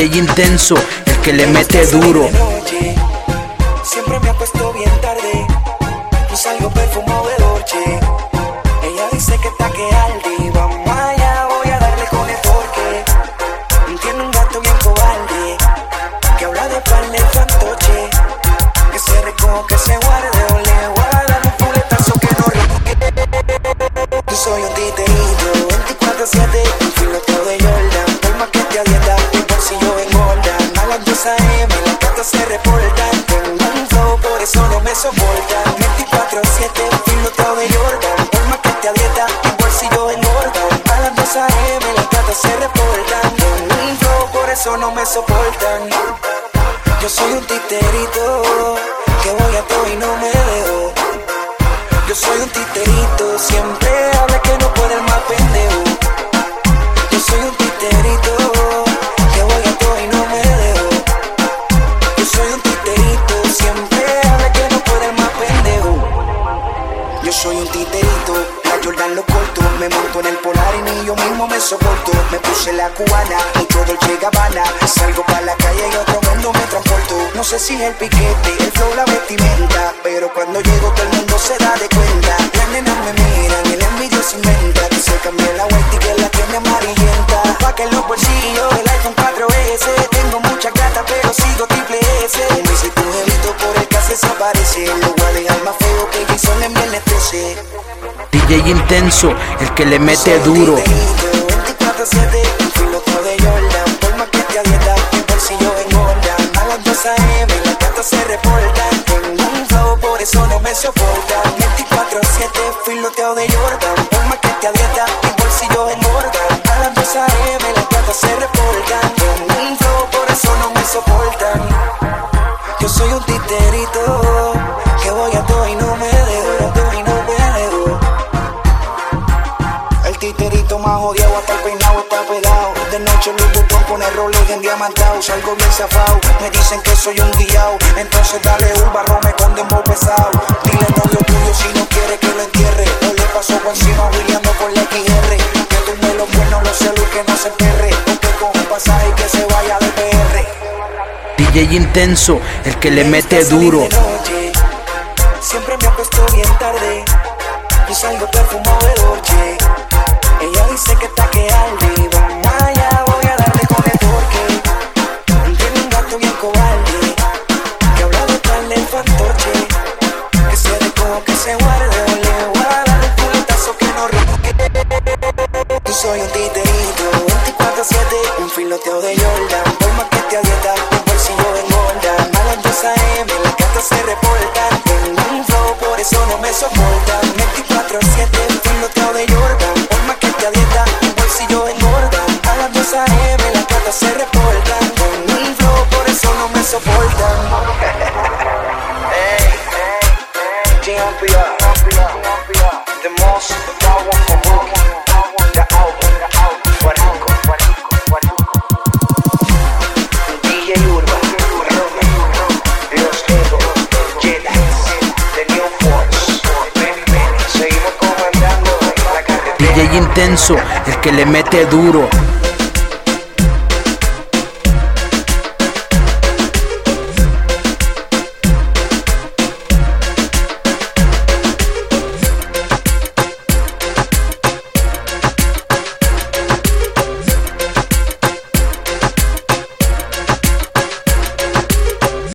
DJ intenso, el que le mete duro. Siempre me acuesto bien tarde y salgo perfumado A las 2 AM, las cartas se reportan. Tengo un flow, por eso no me soportan. 24-7, un filoteo de Jordan. Por más que te dieta, mi bolsillo engorda. A las 2 AM, las cartas se reportan. Tengo un flow, por eso no me soportan. Yo soy un titerito, que voy a todo y no me dejo. Yo soy un titerito, siempre habla que no puede el más pendejo. Me soporto. Me puse la cubana, mucho Dolce Gabbana, salgo para la calle y otro mundo me transporto. No sé si es el piquete, el flow, la vestimenta, pero cuando llego todo el mundo se da de cuenta. Las nenas me miran el envidio se inventa, que se cambió la white y que la tiene amarillenta. Pa' que en los bolsillos el iPhone 4S, tengo mucha gata pero sigo triple S. Me hice tu gelito por el que desaparece, lo voy a dejar más feo que Jason en 13. DJ intenso, el que le mete duro. 24-7, un filoteo de Jordan. Por más que te a dieta, mi bolsillo engorda. A las 2 AM, las cartas se reportan. Tengo un flow, por eso no me soportan. 24-7, filoteo de Jordan. Por más que te a dieta, mi bolsillo engorda. A las 2 AM, las cartas se reportan. Tengo un flow, por eso no me soportan. Yo soy un titerito, titerito más odiado, hasta el peinado está pegado. De noche mi botón pone Rolex en diamantado. Salgo bien zafado, me dicen que soy un guiao. Entonces dale un barro, me con dembow pesado. Dile novio tuyo si no quiere que lo entierre. No le pasó por encima William por la XR. Que tumbe los buenos, los celos y que no se perre. O que coja un pasaje que se vaya de PR. DJ intenso, el que le mete duro. Siempre me acuesto bien tarde y salgo perfumado de Dolce. Ella dice que está que alde, vamos allá, voy a darle con el torque. Tiene un gato bien cobarde que habla de darle el. Que se recoja, que se guarde, le voy a dar un puletazo que no ríe. Yo soy un titerito, 24-7, un filoteo de Jordan. Por más que te dieta, mi bolsillo engorda. A las 2 AM, las cartas se reportan. Tengo un flow, por eso no me soportan. DJ intenso, el que le mete duro.